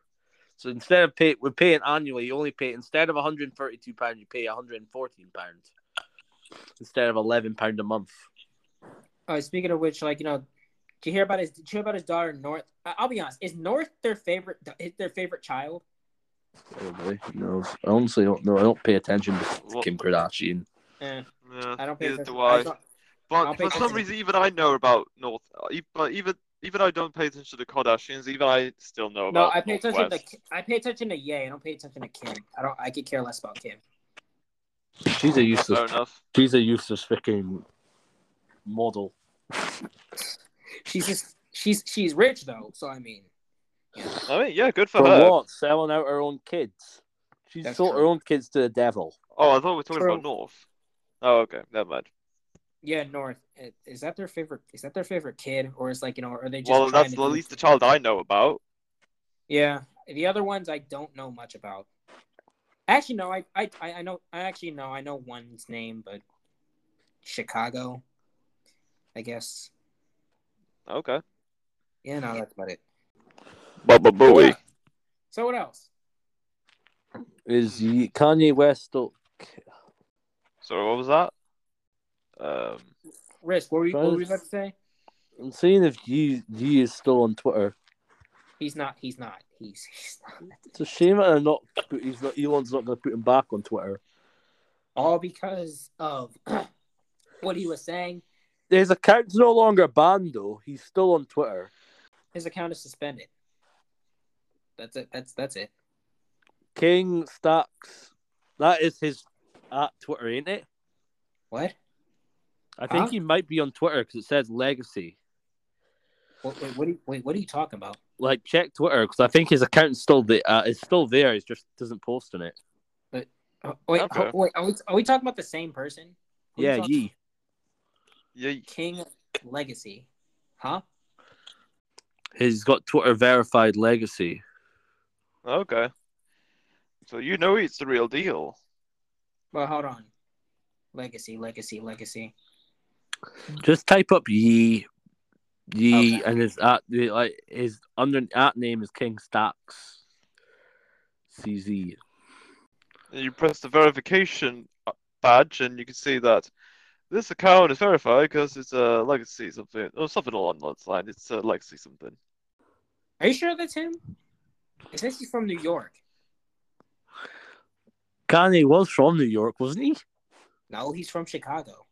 So instead of pay, we're paying annually. You only pay instead of 132 pounds, you pay 114 pounds instead of 11 pound a month. Oh, speaking of which, like you know, did you hear about his? Did you hear about his daughter North? I- I'll be honest. Is North their favorite? Their favorite child? Probably no. I honestly don't know. I don't pay attention to Well- Kim Kardashian. Eh, Yeah, I don't pay attention. do I. I But don't for some reason, even I know about North. uh, But even even I don't pay attention to the Kardashians. Even I still know about. No. I pay attention to North West. I pay attention to Ye. I don't pay attention to Kim. I don't. I could care less about Kim. She's a useless. Fair enough. She's a useless freaking model. <laughs> She's just she's she's rich though. So I mean, I mean, yeah, good for, For her. what? Selling out her own kids. She That's sold her own kids to the devil. Oh, I thought we were talking True. about North. Oh, okay, never mind. Yeah, North is that their favorite? Is that their favorite kid, or is like you know, are they just? Well, that's to at least the child I know about. Yeah, the other ones I don't know much about. Actually, no, I I I I know. I actually know. I know one's name, but Chicago. I guess. Okay. Yeah, no, that's about it. Baba So what? So what else? Is Kanye West still? Sorry, what was that? Um, Risk. What were you, what were you about to say? I'm seeing if Ye Ye is still on Twitter. He's not. He's not. He's. he's not. It's a shame that not. He's not. Elon's not going to put him back on Twitter. All because of <clears throat> what he was saying. His account's no longer banned though. He's still on Twitter. His account is suspended. That's it. That's that's it. King Stacks. That is his at Twitter, ain't it? What? I think Huh? he might be on Twitter because it says legacy. What, wait, what, are you, wait, what are you talking about? Like check Twitter because I think his account's still the uh, is still there. He just doesn't post on it. Oh, wait, Okay. ho- wait, are we, are we talking about the same person? Who are Yeah, Ye. yeah, King Legacy, huh? He's got Twitter verified legacy. okay. So you know it's the real deal. Well, hold on. Legacy, legacy, legacy. Just type up Ye, Ye, Okay. and his at like his under at name is King Stacks. CZ. You press the verification uh, badge, and you can see that this account is verified because it's a legacy something or something along those lines. It's a legacy something. Are you sure that's him? It says he's from New York. Kanye was from New York, wasn't he? No, he's from Chicago.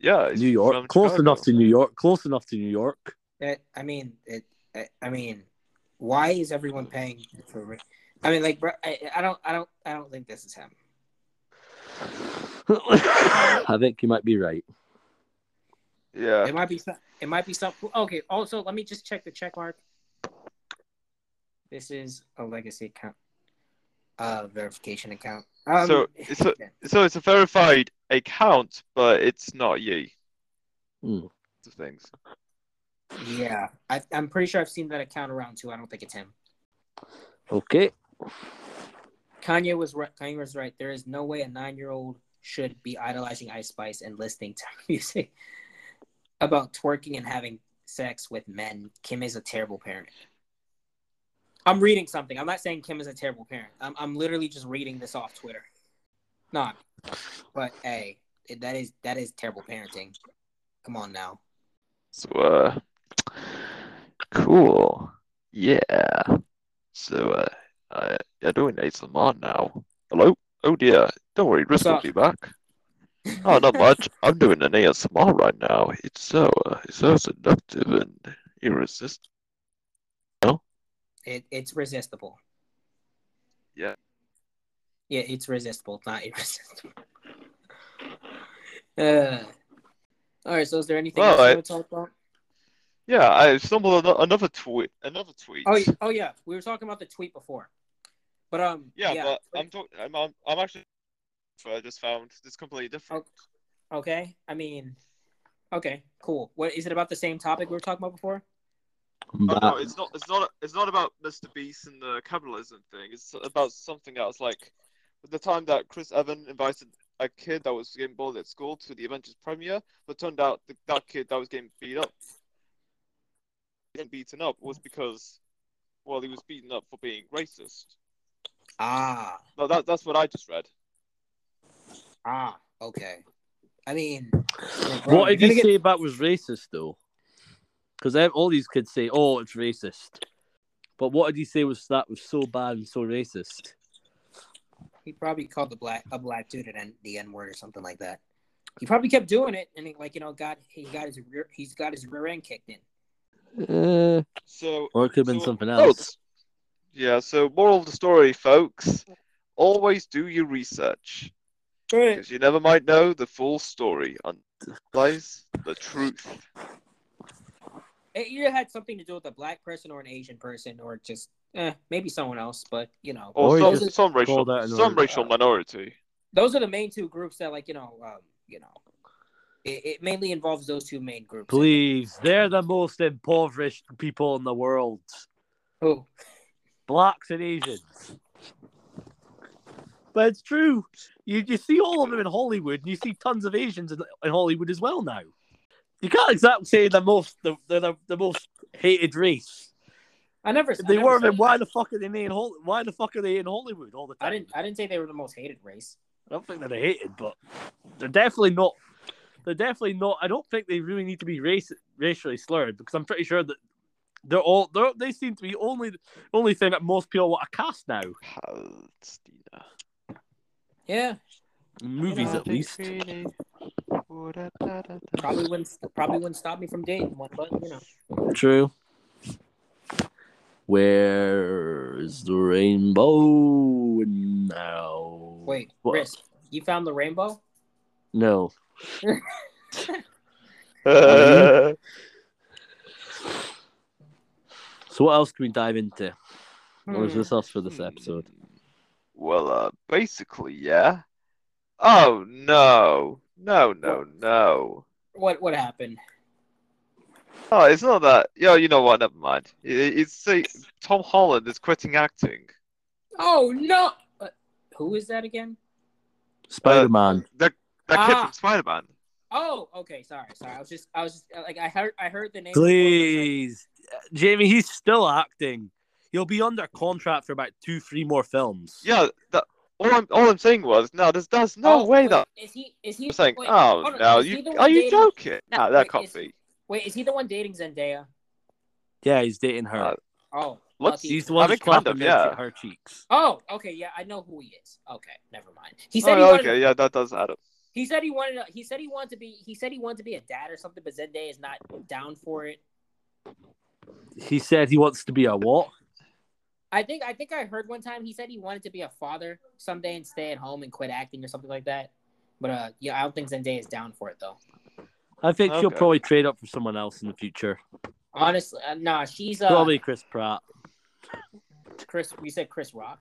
Yeah, he's New York, from close Chicago. enough to New York, close enough to New York. That I mean, it. I, I mean, why is everyone paying for? I mean, like, bro, I, I don't, I don't, I don't think this is him. <coughs> I think you might be right. Yeah. It might be some. It might be some. Okay. Also, let me just check the check mark. This is a legacy account. Uh, verification account. Um, So, it's a- So it's a verified account, but it's not ye. Hmm. The things. yeah, I, I'm pretty sure I've seen that account around too. I don't think it's him. Okay. Kanye was right. Kanye was right. There is no way a nine-year-old should be idolizing Ice Spice and listening to <laughs> music about twerking and having sex with men. Kim is a terrible parent. I'm reading something. I'm not saying Kim is a terrible parent. I'm, I'm literally just reading this off Twitter. Not, but hey, that is that is terrible parenting. Come on now. So, uh, cool. Yeah. So, uh, I, I doing ASMR now. Hello? Oh, dear. Don't worry, Riz will be back. Oh, not much. <laughs> I'm doing an ASMR right now. It's so, uh, it's so seductive and irresistible. No? It, it's resistible. Yeah. Yeah, it's resistible, not <laughs> irresistible. uh, all right. So, is there anything Well, else you want to talk about? Yeah, I stumbled on another tweet. Another tweet. Oh, oh yeah, we were talking about the tweet before, but um, Yeah, yeah, but I'm talking. I'm, I'm, I'm actually. I just found this completely different. okay. I mean, okay, cool. What is it about the same topic we were talking about before? Oh, no, it's not. It's not. It's not about Mr. Beast and the capitalism thing. It's about something else. Like the time that Chris Evans invited a kid that was getting bullied at school to the Avengers premiere, but turned out that that kid that was getting beat up, getting beaten up, was because, well, he was beaten up for being racist. Ah, No, that that's what I just read. ah, okay. I mean, bro, What did you get- say about was racist though? Because all these kids say, "Oh, it's racist," but what did you say was that was so bad and so racist? He probably called the black a black dude an the N word or something like that. He probably kept doing it, and he, like you know, got he got his rear he's got his rear end kicked in. Uh, So or it could have been So- something else. yeah. So moral of the story, folks: always do your research. Because you never might know the full story lies the truth. It either had something to do with a black person or an Asian person, or just eh, maybe someone else. But you know, Or, Or some, just some racial, called out an some order. racial minority. those are the main two groups that, like you know, um, you know, it, it mainly involves those two main groups. Please, they're the most impoverished people in the world. Who? Blacks and Asians. But it's true. You you see all of them in Hollywood, and you see tons of Asians in, in Hollywood as well now. You can't exactly say the most the, the, the, the most hated race. I never. If I they never were, said then why that. the fuck are they in Hol- Why the fuck are they in Hollywood all the time? I didn't. I didn't say they were the most hated race. I don't think that they're hated, but they're definitely not. They're definitely not. I don't think they really need to be race racially slurred because I'm pretty sure that they're all. They're, they seem to be only only thing that most people want to cast now. Palestina. <sighs> Yeah, movies at least. probably wouldn't. Probably wouldn't stop me from dating one, but you know. True. Where is the rainbow now? Wait, What? Riz, you found the rainbow? No. <laughs> So what else can we dive into? What was Hmm. this else for this episode? well, uh, basically, yeah. Oh no, no, no, no. What What happened? Oh, it's not that. Yeah, you know what? Never mind. It, it's say Tom Holland is quitting acting. Oh no! Uh, who is that again? Spider Man. That that kid Ah. from Spider Man. Oh, okay. Sorry, sorry. I was just, I was just like, I heard, I heard the name. before, but Please, Jamie, he's still acting. He'll be under contract for about two, three more films. Yeah, that. All I'm all I'm saying was, no, there's there's no Oh, way wait, that is he? Is he? I'm saying. wait, oh no, you are you dating- joking? Nah, that Wait, can't is- be. Wait, is he the one dating Zendaya? Yeah, he's dating her. Uh, Oh, What's- lucky. he's the one I who's mean, kind of, her- yeah. her cheeks. Oh, okay. Yeah, I know who he is. Okay, never mind. He said he Oh, wanted. okay, yeah, that does add up. He said he wanted. He said he wanted to be. He said he wanted to be a dad or something, but Zendaya is not down for it. He said he wants to be a what? I think. I think I heard one time he said he wanted to be a father someday and stay at home and quit acting or something like that. But uh, yeah, I don't think Zendaya is down for it though. I think she'll probably trade up for someone else in the future. Honestly, uh, nah. She's uh, Probably Chris Pratt. Chris. We said Chris Rock.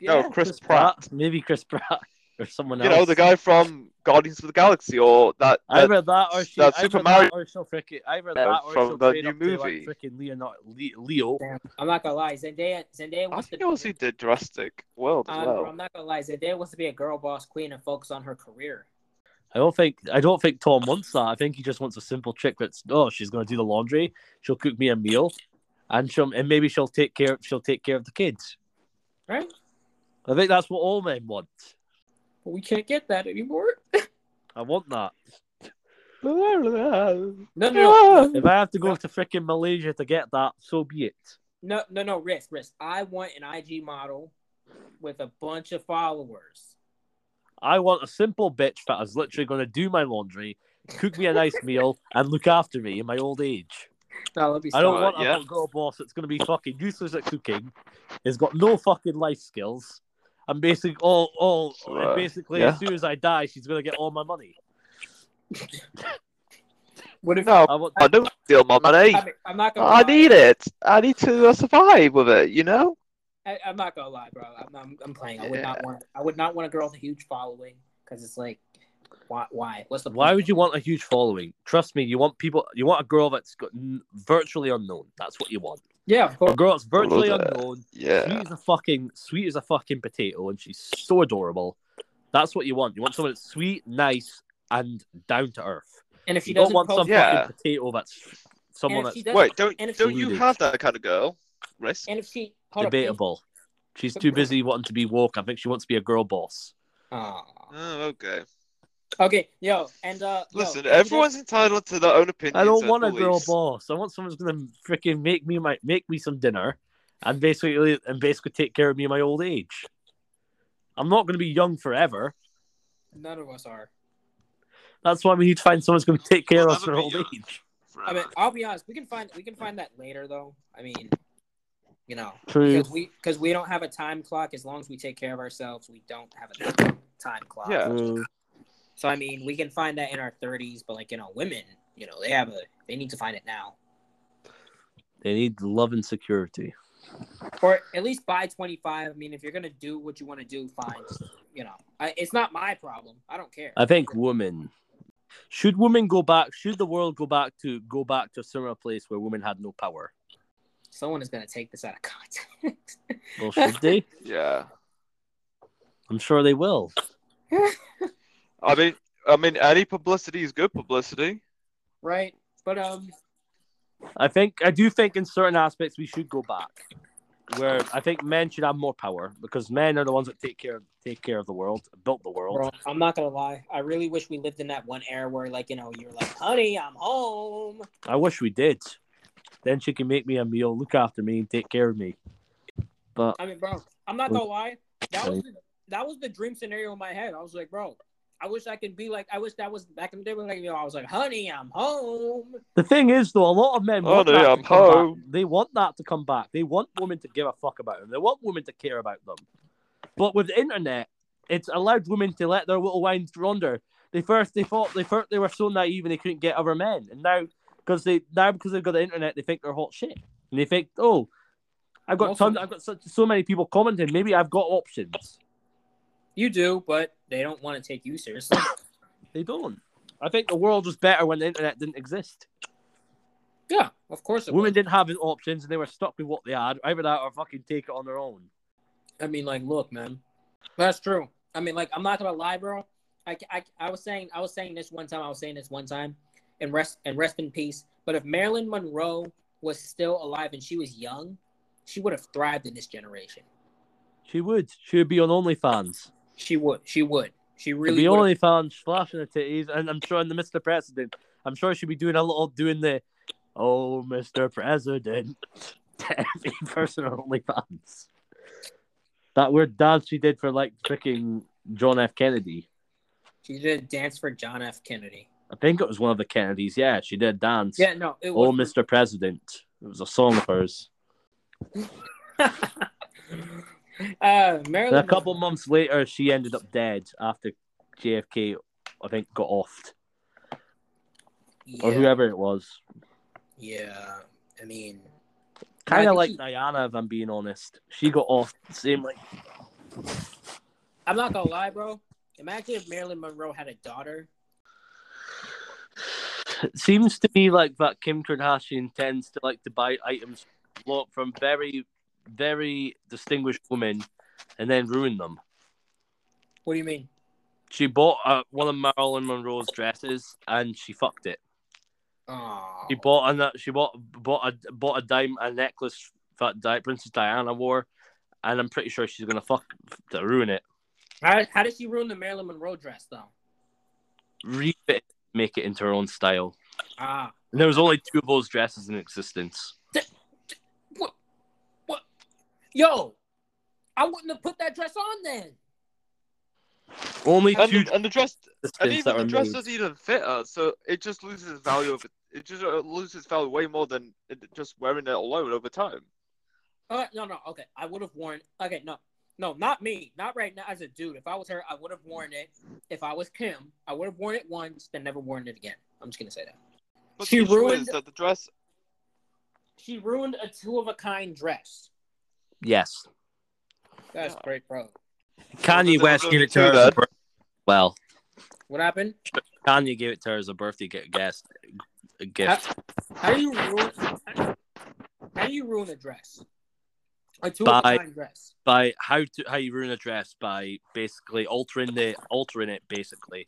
No, Chris Pratt. Maybe Chris Pratt <laughs> or someone You else. You know, the guy from Guardians of the Galaxy, or that. that Either that or she. that either Super that Mario- or she'll frickin' either Yeah, that or from she'll the new up to like movie. frickin' Leonardo, Le- Leo. Damn, I'm not gonna lie. Zendaya. Zendaya I think to. I see the Jurassic World as Uh, well. I'm not gonna lie. Zendaya wants to be a girl boss queen and focus on her career. I don't think I don't think Tom wants that. I think he just wants a simple chick that's oh she's gonna do the laundry, she'll cook me a meal, and she'll and maybe she'll take care she'll take care of the kids. Right? I think that's what all men want. But we can't get that anymore. I want that. No, no, no, If I have to go to freaking Malaysia to get that, so be it. no, no, no. Risk, risk. I want an IG model with a bunch of followers. I want a simple bitch that is literally going to do my laundry, cook me a nice meal, and look after me in my old age. No, let me I don't want a yeah. hot girl boss that's going to be fucking useless at cooking, has got no fucking life skills, and basically, all, all, and basically, yeah. as soon as I die, she's going to get all my money. What if No, I want, I don't steal my money. I mean, I'm not gonna I need it. I need to uh, survive with it. You know. I, I'm not gonna lie, bro. I'm, I'm, I'm playing. I would not want. I would not want a girl with a huge following because it's like, why? Why? What's the? why would you want a huge following? Trust me, you want people, you want a girl that's got n- virtually unknown. That's what you want. Yeah, of course. A girl that's virtually Love that. unknown, sweet Yeah. as a fucking sweet as a fucking potato, and she's so adorable. That's what you want. You want someone that's sweet, nice, and down to earth. And if she You don't doesn't want post, some Yeah. fucking potato that's someone And that's she Wait, don't don't you have that kind of girl? Risk. and if she hold up, debatable. She's too busy wanting to be woke. I think she wants to be a girl boss. Aw. Oh, okay. Okay, yo, and uh, Listen, if she everyone's entitled to their own opinion. I don't and want a girl boss. I want someone who's gonna freaking make me my make me some dinner, and basically and basically take care of me in my old age. I'm not gonna be young forever. none of us are. That's why we need to find someone who's gonna take care We'll of us in our old young. age. I mean, I'll be honest. We can find we can find that later, though. I mean, you know, True. because we because we don't have a time clock. As long as we take care of ourselves, we don't have a time clock. Yeah. True. So I mean, we can find that in our thirties, but like you know, women, you know, they have a they need to find it now, They need love and security. or at least by twenty five. I mean, if you're gonna do what you want to do, fine. You know, I, it's not my problem. I don't care. I think women should women go back. Should the world go back to go back to a similar place where women had no power? Someone is gonna take this out of context. <laughs> Well, should they? Yeah. I'm sure they will. I mean, I mean, any publicity is good publicity. right? But um, I think I do think in certain aspects we should go back, where I think men should have more power because men are the ones that take care take care of the world, built the world. bro, I'm not gonna lie. I really wish we lived in that one era where, like, you know, you're like, "Honey, I'm home." I wish we did. Then she can make me a meal, look after me, and take care of me. But I mean, bro, I'm not gonna lie. That was the, that was the dream scenario in my head. I was like, bro, I wish I could be like. I wish that was back in the day when, like, you know, I was like, "Honey, I'm home." the thing is, though, a lot of men Oh, want no, that I'm to come home. back. They want that to come back. They want women to give a fuck about them. They want women to care about them. But with the internet, it's allowed women to let their little lines wander. They first they thought they first they were so naive and they couldn't get other men, and now because they now because they've got the internet, they think they're hot shit, and they think, oh, I've got Also- tons, I've got such, so many people commenting. Maybe I've got options. You do, but they don't want to take you seriously. <coughs> They don't. I think the world was better when the internet didn't exist. yeah, of course. It Women was. didn't have options, and they were stuck with what they had. Either that or fucking take it on their own. I mean, like, look, man, that's true. I mean, like, I'm not gonna lie, bro. I, I, I was saying, I was saying this one time. I was saying this one time, and rest and rest in peace. But if Marilyn Monroe was still alive and she was young, she would have thrived in this generation. She would. She would be on OnlyFans. She would. She would. She She'd really be would. OnlyFans, flashing the titties, and I'm sure in the Mr. President, I'm sure she'd be doing a little doing the, oh Mr. President, <laughs> to every person on OnlyFans. That weird dance she did for like freaking John F. Kennedy. She did a dance for John F. Kennedy. I think it was one of the Kennedys. Yeah, she did dance. Yeah, no, it Oh, was. Mr. President. It was a song of hers. <laughs> uh, Marilyn. a couple months later, she ended up dead after JFK, I think, got offed. Or whoever it was. yeah. I mean, Kind of like she- Diana, if I'm being honest. She got off the same like. I'm not gonna lie, bro. Imagine if Marilyn Monroe had a daughter. It seems to me like that Kim Kardashian tends to like to buy items from very, very distinguished women and then ruin them. What do you mean? She bought uh, one of Marilyn Monroe's dresses and she fucked it. Oh, She bought a she bought bought a bought a dime a necklace that Di- Princess Diana wore, and I'm pretty sure she's gonna fuck to ruin it. how, how did she ruin the Marilyn Monroe dress though? Refit, it, make it into her own style. Ah, And there was only two of those dresses in existence. what? What? Yo, I wouldn't have put that dress on then. Only And, two the- and the dress, and dresses even the dress made. doesn't even fit her, so it just loses value of it. It just uh, loses value way more than just wearing it alone over time. Uh, no, no, okay. I would have worn. Okay, no, no, not me, not right now as a dude. If I was her, I would have worn it. If I was Kim, I would have worn it once, then never worn it again. I'm just gonna say that. But She the ruined- is that the dress. She ruined a two of a kind dress. Yes. That's Yeah. great, bro. Kanye there's West gave it to her. As a then. bir- well, What happened? Kanye gave it to her as a birthday guest a gift. How do you ruin? How do you ruin a dress? A two of a By- dress. by how to how you ruin a dress by basically altering the altering it basically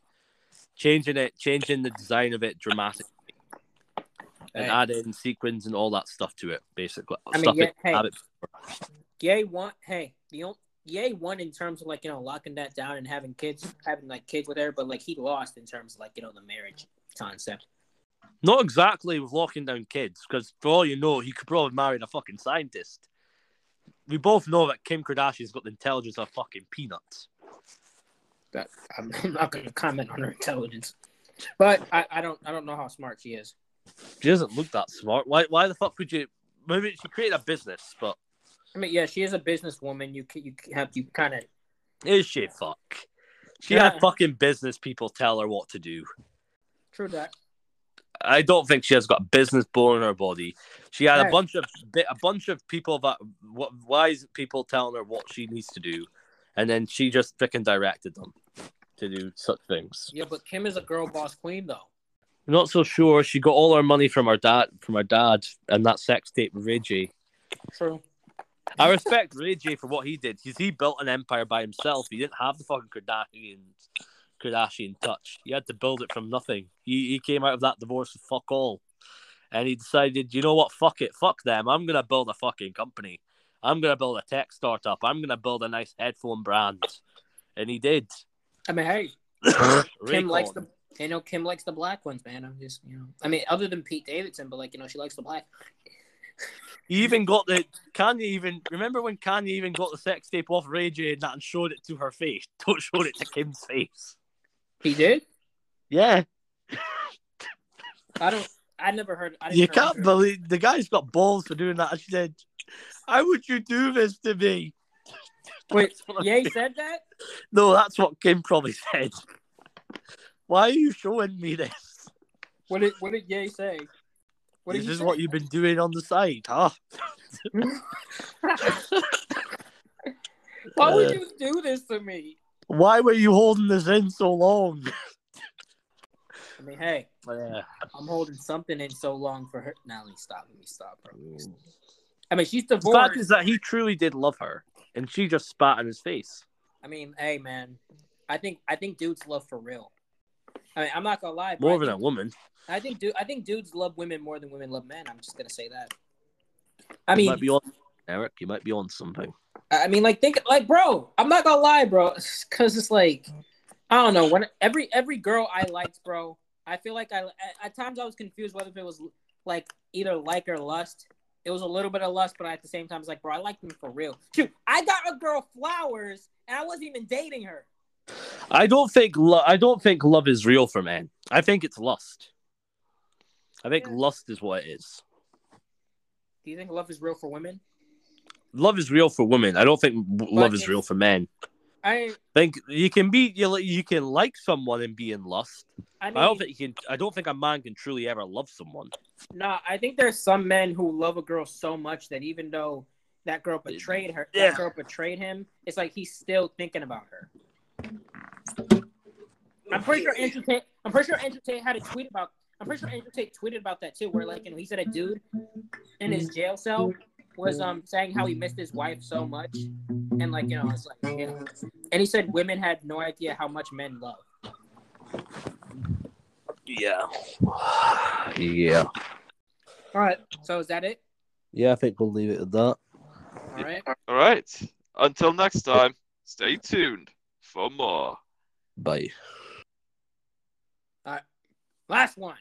changing it changing the design of it dramatically and Hey. adding sequins and all that stuff to it basically I mean, yeah, hey. Ye won. Hey, the only Ye won in terms of like you know locking that down and having kids, having like kids with her, but like he lost in terms of like you know the marriage concept. not exactly with locking down kids because for all you know he could probably marry a fucking scientist we both know that Kim Kardashian's got the intelligence of fucking peanuts. That I'm, <laughs> not going to comment on her intelligence, but I, I don't I don't know how smart she is. She doesn't look that smart. Why? Why the fuck would you? Maybe she created a business, but I mean, yeah, she is a businesswoman. You you have you kind of is she fuck? She Yeah. had fucking business people tell her what to do. true that. I don't think she has got a business bone in her body. She had a bunch of a bunch of people that what wise people telling her what she needs to do, and then she just freaking directed them to do such things. Yeah, but Kim is a girl boss queen though. I'm not so sure. She got all her money from her dad, from her dad, and that sex tape with Ray J. True. I respect Ray J for what he did because he built an empire by himself. He didn't have the fucking Kardashian Kardashian touch. He had to build it from nothing. He he came out of that divorce with fuck all, and he decided, you know what, fuck it, fuck them. I'm gonna build a fucking company. I'm gonna build a tech startup. I'm gonna build a nice headphone brand, and he did. I mean, hey, <coughs> Kim likes the you know Kim likes the black ones, man. I'm just you know I mean other than Pete Davidson, but like you know she likes the black. He even got the Kanye even remember when Kanye even got the sex tape off Ray J and that and showed it to her face. <laughs> Don't show it to Kim's face. He did. Yeah, I don't. I never heard. I you can't her. believe the guy's got balls for doing that. I said, "How would you do this to me?" <laughs> Wait, That's what- Ye said that. No, that's what Kim probably said. <laughs> Why are you showing me this? What did What did Ye say? What this is say? what you've been doing on the side, huh? <laughs> Why would you do this to me? Why were you holding this in so long? <laughs> I mean, hey, Yeah. I'm holding something in so long for her. Now let me stop. Let me stop, bro. I mean, she's divorced. The fact is that he truly did love her, and she just spat in his face. I mean, hey, man. I think I think dudes love for real. I mean, I'm not gonna lie. More I than a woman. I think dude. I think dudes love women more than women love men. I'm just gonna say that. I you mean, might be on, Eric. You might be on something. I mean, like think like, bro. I'm not gonna lie, bro, <laughs> because it's like, I don't know. When every every girl I liked, bro, I feel like I at, at times I was confused whether it was like either like or lust. It was a little bit of lust, but at the same time, it's like, bro, I like them for real. Shoot, I got a girl flowers, and I wasn't even dating her. I don't think lo- I don't think love is real for men. I think it's lust. I think Yeah. lust is what it is. Do you think love is real for women? Love is real for women. I don't think w- love is real for men. I think you can be you, you can like someone and be in lust. I mean, I don't think you can. I don't think a man can truly ever love someone. no, I think there's some men who love a girl so much that even though that girl betrayed her, Yeah. that girl betrayed him, it's like he's still thinking about her. I'm pretty sure Andrew Tate. I'm pretty sure Andrew Tate had a tweet about. I'm pretty sure Andrew Tate tweeted about that too, where like you know he said a dude in his jail cell was um saying how he missed his wife so much, and like you know it's like you know, and he said women had no idea how much men love. Yeah. Yeah. All right, so is that it? Yeah, I think we'll leave it at that. All right. All right. Until next time, stay tuned for more. Bye. All right. Last one.